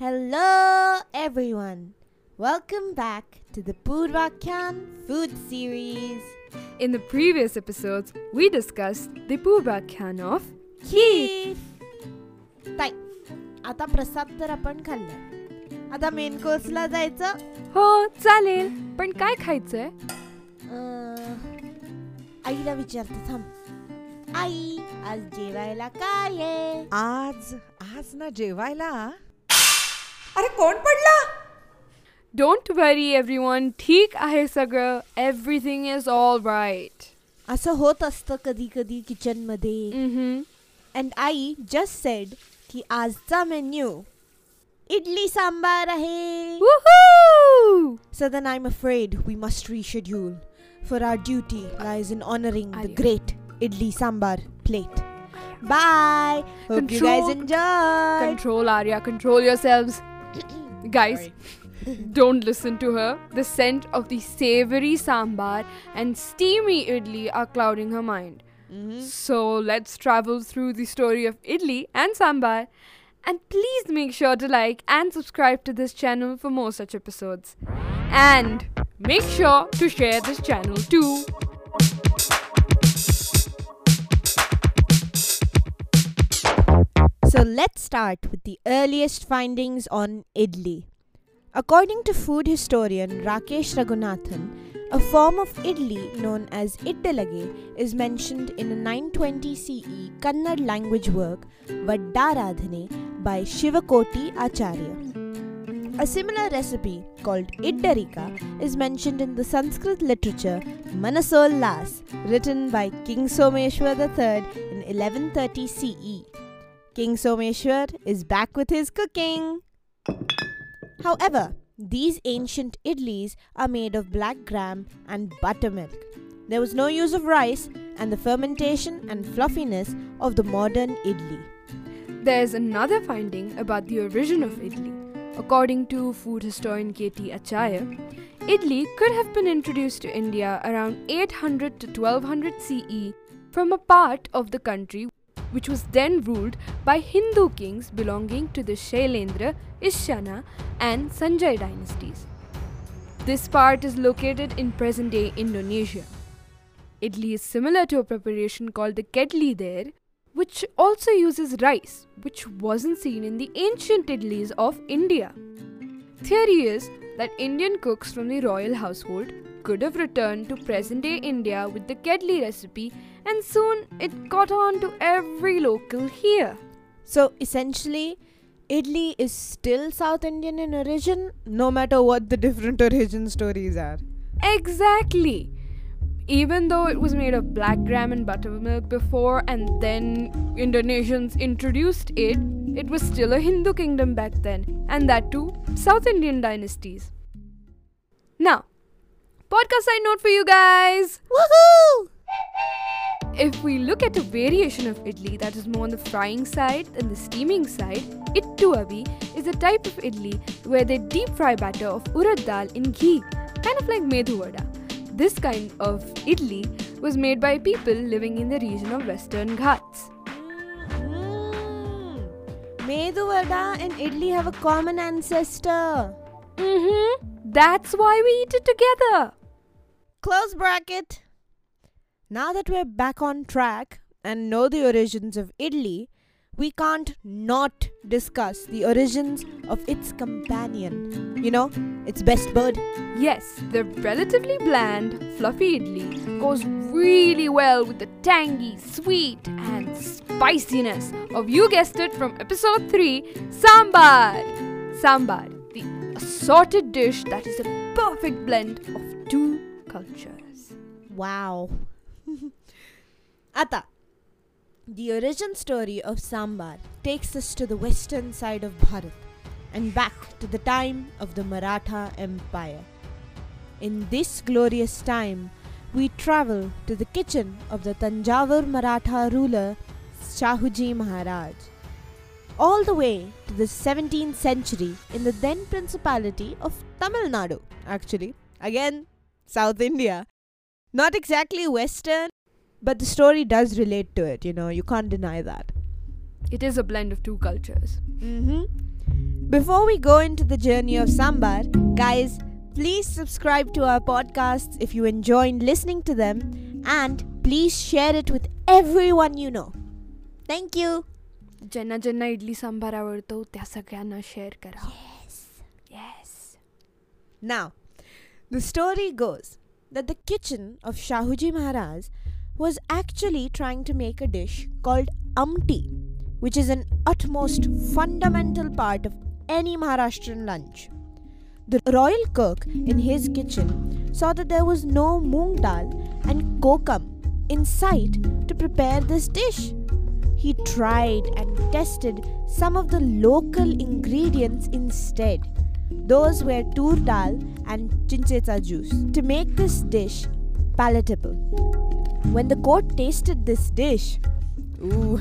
Hello, everyone. Welcome back to the Purvakyan food series. In the previous episodes, we discussed the Purvakyan of Kheer. ताई आता प्रसाद तर आपण खाल्लाय आता main कोर्सला जायचं हो चालेल पण काय खायचंय अं, आईला विचारते थांब आई आज जेवायला काय आहे आज आज ना जेवायला अरे कोण पडला डोंट वरी एव्हरीवन ठीक आहे सगळं एव्हरीथिंग इज ऑल राईट असं होत असतं कधी कधी किचन मध्ये अँड आई जस्ट सेड की आजचा मेन्यू इडली सांबार आहे So then I'm afraid we must reschedule, for our duty lies in honoring the Arya. great idli sambar plate. Bye. Hope you guys Control- enjoy. Control Arya, control yourselves. Guys, don't listen to her. The scent of the savory sambar and steamy idli are clouding her mind. Mhm. So let's travel through the story of idli and sambar. And please make sure to like and subscribe to this channel for more such episodes. And make sure to share this channel too. So let's start with the earliest findings on idli. According to food historian Rakesh Raghunathan, a form of idli known as iddalage is mentioned in a 920 CE Kannada language work Vaddaradhane by Shivakoti Acharya. A similar recipe called iddarika is mentioned in the Sanskrit literature Manasollasa, written by King Someshwar III in 1130 CE. King Someshwar is back with his cooking. However, these ancient idlis are made of black gram and buttermilk. There was no use of rice and the fermentation and fluffiness of the modern idli. There's another finding about the origin of idli. According to food historian K.T. Acharya, idli could have been introduced to India around 800 to 1200 CE from a part of the country which was then ruled by Hindu kings belonging to the Shailendra, Ishana, and Sanjay dynasties. This part is located in present day Indonesia. Idli is similar to a preparation called the kedli there, which also uses rice, which wasn't seen in the ancient idlis of India. Theory is that Indian cooks from the royal household could have returned to present day India with the kedli recipe, and soon it got on to every local here. So essentially, idli is still South Indian in origin, no matter what the different origin stories are. Exactly. Even though it was made of black gram and buttermilk before, and then Indonesians introduced it, it was still a Hindu kingdom back then, and that too South Indian dynasties. Now, podcast side note for you guys. Woohoo! If we look at a variation of idli that is more on the frying side than the steaming side, ittu abi is a type of idli where they deep fry batter of urad dal in ghee, kind of like medhu vada. This kind of idli was made by people living in the region of Western Ghats. Mm. Medu vada and idli have a common ancestor. Mm-hmm. That's why we eat it together. Close bracket. Now that we're back on track and know the origins of idli, we can't not discuss the origins of its companion. You know, its best bud. Yes, the relatively bland, fluffy idli goes really well with the tangy, sweet, and spiciness of you guessed it from episode 3 Sambar. Sambar, the assorted dish that is a perfect blend of two cultures. Wow. Ata. The origin story of Sambar takes us to the western side of Bharat and back to the time of the Maratha Empire. In this glorious time, we travel to the kitchen of the Tanjavur Maratha ruler Shahuji Maharaj. All the way to the 17th century in the then Principality of Tamil Nadu, actually. Again, South India. Not exactly Western, but the story does relate to it, you know, you can't deny that. It is a blend of two cultures. Mm-hmm. Before we go into the journey of sambar, guys, please subscribe to our podcasts if you enjoyed listening to them and please share it with everyone you know. Thank you. ज्यांना ज्यांना इडली सांबार आवडतो त्या सगळ्यांना share करा yes Now, the story goes that the kitchen of Shahuji Maharaj was actually trying to make a dish called amti, which is an utmost fundamental part of any Maharashtrian lunch. The royal cook in his kitchen saw that there was no moong dal and kokum in sight to prepare this dish. He tried and tested some of the local ingredients instead. Those were tur dal and chincheta juice to make this dish palatable. When the court tasted this dish, ooh,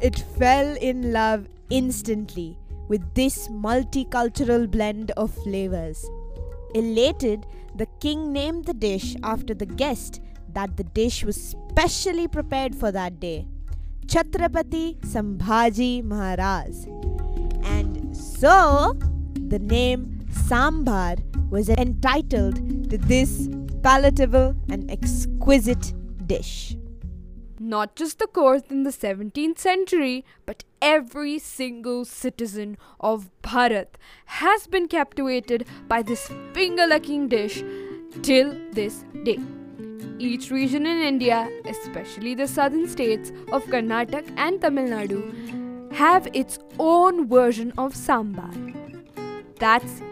it fell in love instantly with this multicultural blend of flavors. Elated, the king named the dish after the guest that the dish was specially prepared for that day Chhatrapati Sambhaji Maharaj. And so, the name Sambar was entitled to this palatable and exquisite dish. Not just the court in the 17th century, but every single citizen of Bharat has been captivated by this finger licking dish till this day. Each region in India, especially the southern states of Karnataka and Tamil Nadu, have its own version of sambar. That's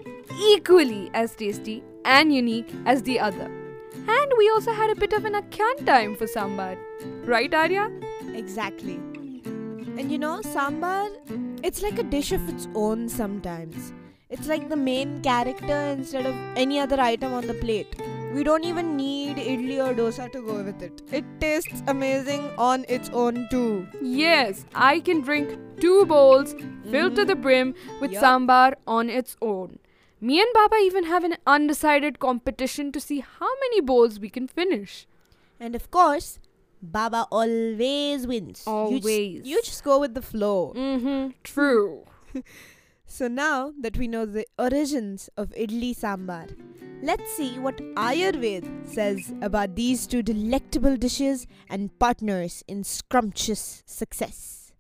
equally as tasty and unique as the other. And we also had a bit of an Akyan time for sambar. Right, Arya? Exactly. And you know, sambar, it's like a dish of its own sometimes. It's like the main character instead of any other item on the plate. We don't even need idli or dosa to go with it. It tastes amazing on its own too. Yes, I can drink two bowls filled to the brim with Yup. sambar on its own. Me and Baba even have an undecided competition to see how many bowls we can finish. And of course, Baba always wins. You Always. just, you just go with the flow. Mm-hmm. True. So now that we know the origins of idli sambar, let's see what Ayurveda says about these two delectable dishes and partners in scrumptious success.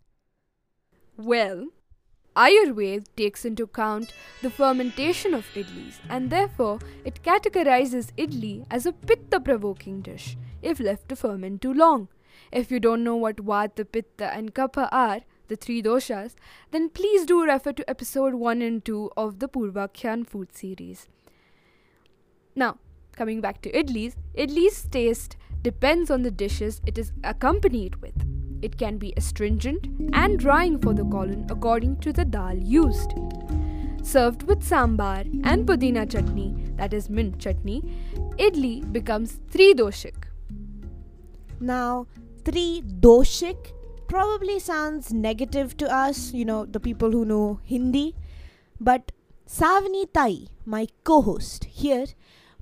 Well, Ayurveda takes into account the fermentation of idlis and therefore it categorizes idli as a pitta provoking dish if left to ferment too long. If you don't know what vata, pitta, and kapha are, the three doshas, then please do refer to episode 1 and 2 of the Purvakhyan food series. Now, coming back to idlis, idli's taste depends on the dishes it is accompanied with. It can be astringent and drying for the colon according to the dal used. Served with sambar and pudina chutney, that is mint chutney, idli becomes three doshik. Now, three doshik probably sounds negative to us, you know, the people who know Hindi, but Savani Tai, my co host here,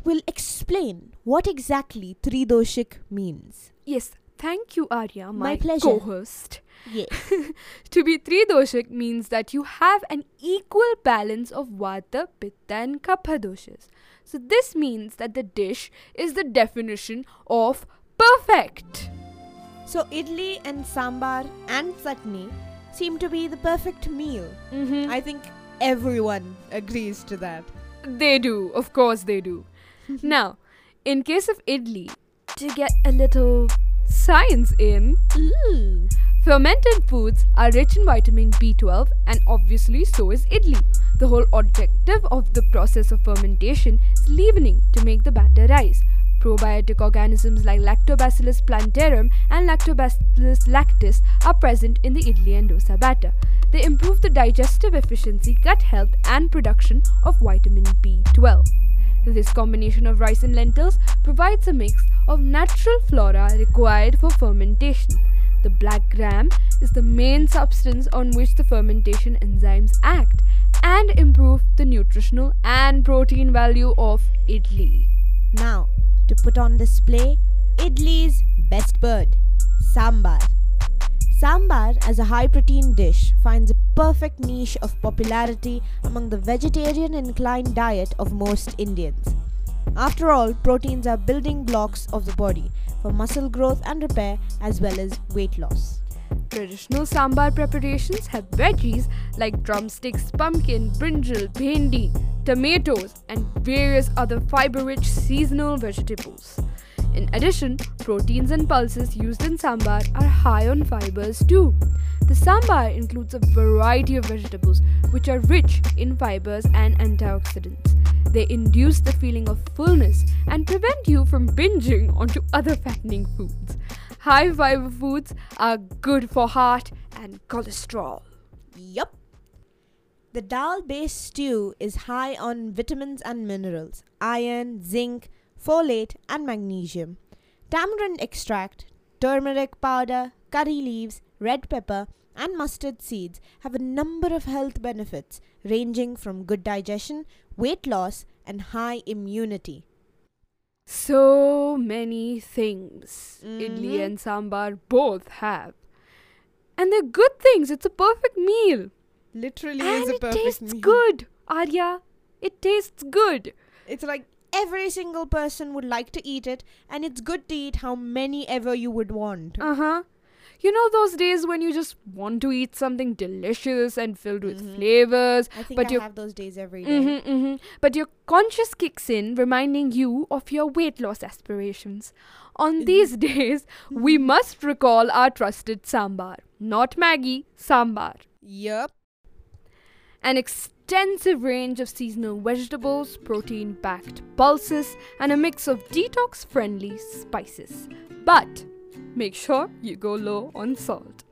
will explain what exactly three doshik means. Yes, thank you, Arya, my, My co-host. Yes. To be three doshik means that you have an equal balance of vata, pitta, and kapha doshas. So this means that the dish is the definition of perfect. So, idli and sambar and chutney seem to be the perfect meal. Mm-hmm. I think everyone agrees to that. They do, of course they do. now, in case of idli, to get a little science in, Ooh. fermented foods are rich in vitamin B12 and obviously so is idli. The whole objective of the process of fermentation is leavening to make the batter rise. Probiotic organisms like Lactobacillus plantarum and Lactobacillus lactis are present in the idli and dosa batter. They improve the digestive efficiency, gut health, and production of vitamin B12. This combination of rice and lentils provides a mix of natural flora required for fermentation. The black gram is the main substance on which the fermentation enzymes act and improve the nutritional and protein value of idli. Now, to put on display idli's best bird, sambar. Sambar as a high protein dish finds a perfect niche of popularity among the vegetarian inclined diet of most Indians. After all, proteins are building blocks of the body for muscle growth and repair as well as weight loss. Traditional sambar preparations have veggies like drumsticks, pumpkin, brinjal, bhendi, tomatoes, and various other fiber rich seasonal vegetables. In addition, proteins and pulses used in sambar are high on fibers too. The sambar includes a variety of vegetables which are rich in fibers and antioxidants. They induce the feeling of fullness and prevent you from binging onto other fattening foods. High fiber foods are good for heart and cholesterol. Yup. The dal based stew is high on vitamins and minerals, iron, zinc, folate, and magnesium. Tamarind extract, turmeric powder, curry leaves, red pepper, and mustard seeds have a number of health benefits ranging from good digestion, weight loss, and high immunity. So many things idli Mhm. and sambar both have. And they're good things. It's a perfect meal. Literally and is a it tastes meal. good, Arya. It tastes good. It's like every single person would like to eat it, and it's good to eat how many ever you would want. Uh huh. You know those days when you just want to eat something delicious and filled with Mhm. flavors, I think but I have those days every day. Mm-hmm, mm-hmm. But your conscious kicks in, reminding you of your weight loss aspirations. On these days, we must recall our trusted sambar. Not Maggi, sambar. Yup. An extensive range of seasonal vegetables, protein packed pulses, and a mix of detox friendly spices. But make sure you go low on salt.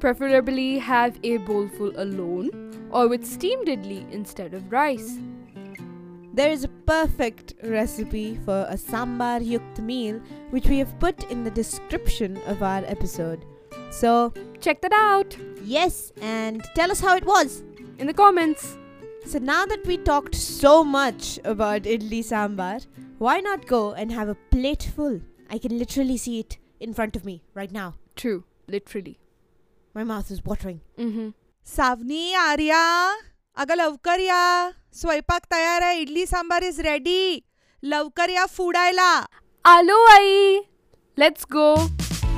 Preferably have a bowlful alone or with steamed idli instead of rice. There is a perfect recipe for a sambar yukt meal which we have put in the description of our episode. So, Check that out yes, and tell us how it was. in the comments. So, now that we talked so much about idli sambar, why not go and have a plate full? I can literally see it in front of me right now. True, literally. My mouth is watering. Mm-hmm. सावनी आर्या अगं लवकर या स्वयंपाक तयार आहे idli sambar is ready लवकर या फुडायला Alo Ai! Let's go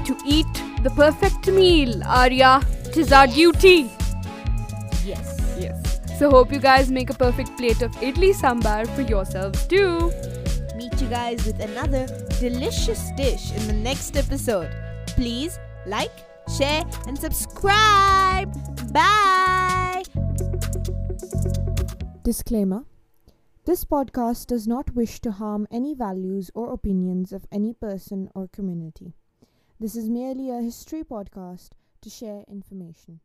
to eat the perfect meal, Arya. Tis our duty. Yes. Yes. So hope you guys make a perfect plate of idli sambar for yourselves too. Meet you guys with another delicious dish in the next episode. Please like, share, and subscribe. Bye. Disclaimer This podcast does not wish to harm any values or opinions of any person or community. This is merely a history podcast to share information.